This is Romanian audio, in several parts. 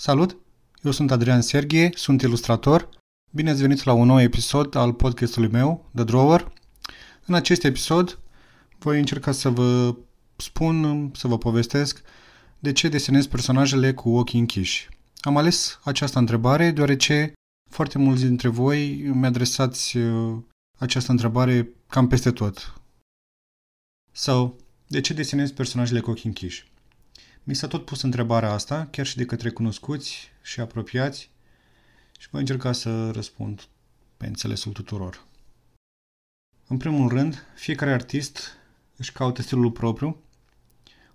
Salut! Eu sunt Adrian Serghie, sunt ilustrator. Bine ați venit la un nou episod al podcastului meu, The Drawer. În acest episod voi încerca să vă spun, să vă povestesc de ce desenez personajele cu ochii închiși. Am ales această întrebare deoarece foarte mulți dintre voi mi adresați uh, această întrebare cam peste tot. Sau, de ce desenez personajele cu ochii închiși? Mi s-a tot pus întrebarea asta, chiar și de către cunoscuți și apropiați, și voi încerca să răspund pe înțelesul tuturor. În primul rând, fiecare artist își caută stilul propriu,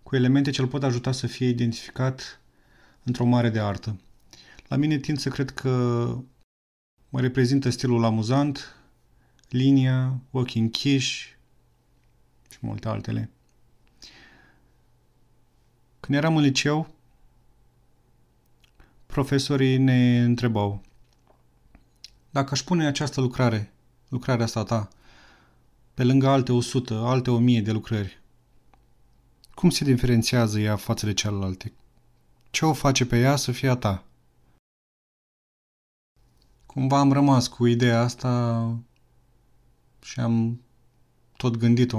cu elemente ce îl pot ajuta să fie identificat într-o mare de artă. La mine tind să cred că mă reprezintă stilul amuzant, linia, ochii închiși și multe altele. Când eram în liceu, profesorii ne întrebau dacă aș pune această lucrare, lucrarea asta ta, pe lângă alte 100, alte 1000 de lucrări, cum se diferențiază ea față de celelalte? Ce o face pe ea să fie a ta? Cumva am rămas cu ideea asta și am tot gândit-o,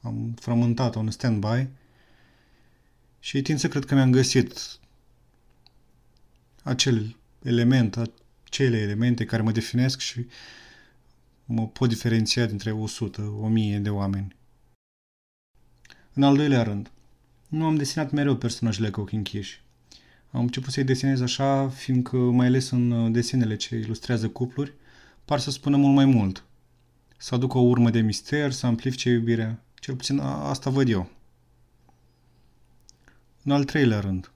am frământat-o în stand-by și tind să cred că mi-am găsit acel element, acele elemente care mă definesc și mă pot diferenția dintre 100, 1000 de oameni. În al doilea rând, nu am desenat mereu personajele cu ochii închiși. Am început să-i desenez așa, fiindcă, mai ales în desenele ce ilustrează cupluri, par să spună mult mai mult. Să aducă o urmă de mister, să amplifice iubirea. Cel puțin asta văd eu. În al treilea rând,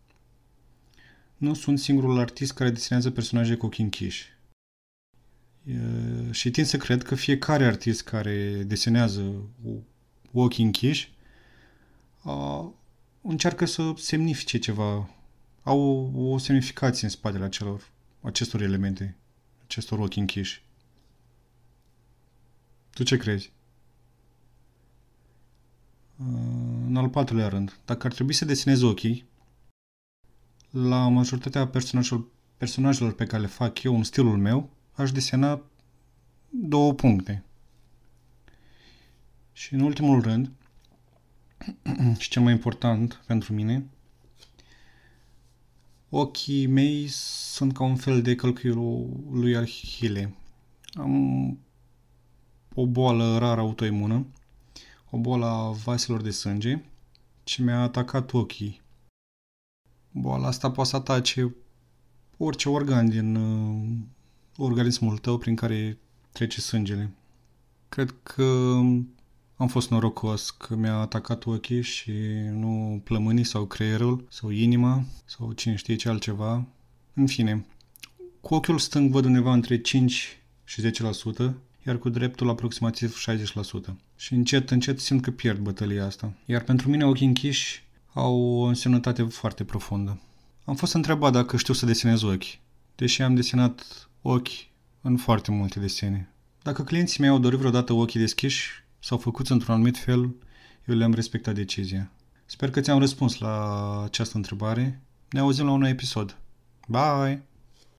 nu sunt singurul artist care desenează personaje cu ochii închiși. E, și tind să cred că fiecare artist care desenează ochii închiși a, încearcă să semnifice ceva, au o, o semnificație în spatele acelor, acestor elemente, acestor ochi închiși. Tu ce crezi? În al patrulea rând, dacă ar trebui să desenez ochii, la majoritatea personajelor, personajelor pe care le fac eu în stilul meu, aș desena două puncte. Și în ultimul rând, și cel mai important pentru mine, ochii mei sunt ca un fel de călcâiul lui Arhile. Am o boală rară autoimună o boală a vaselor de sânge ce mi-a atacat ochii. Boala asta poate să atace orice organ din uh, organismul tău prin care trece sângele. Cred că am fost norocos că mi-a atacat ochii și nu plămânii sau creierul sau inima sau cine știe ce altceva. În fine, cu ochiul stâng văd undeva între 5 și 10%, iar cu dreptul aproximativ 60%. Și încet, încet simt că pierd bătălia asta. Iar pentru mine ochii închiși au o însemnătate foarte profundă. Am fost întrebat dacă știu să desenez ochi, deși am desenat ochi în foarte multe desene. Dacă clienții mei au dorit vreodată ochii deschiși sau făcuți într-un anumit fel, eu le-am respectat decizia. Sper că ți-am răspuns la această întrebare. Ne auzim la un nou episod. Bye!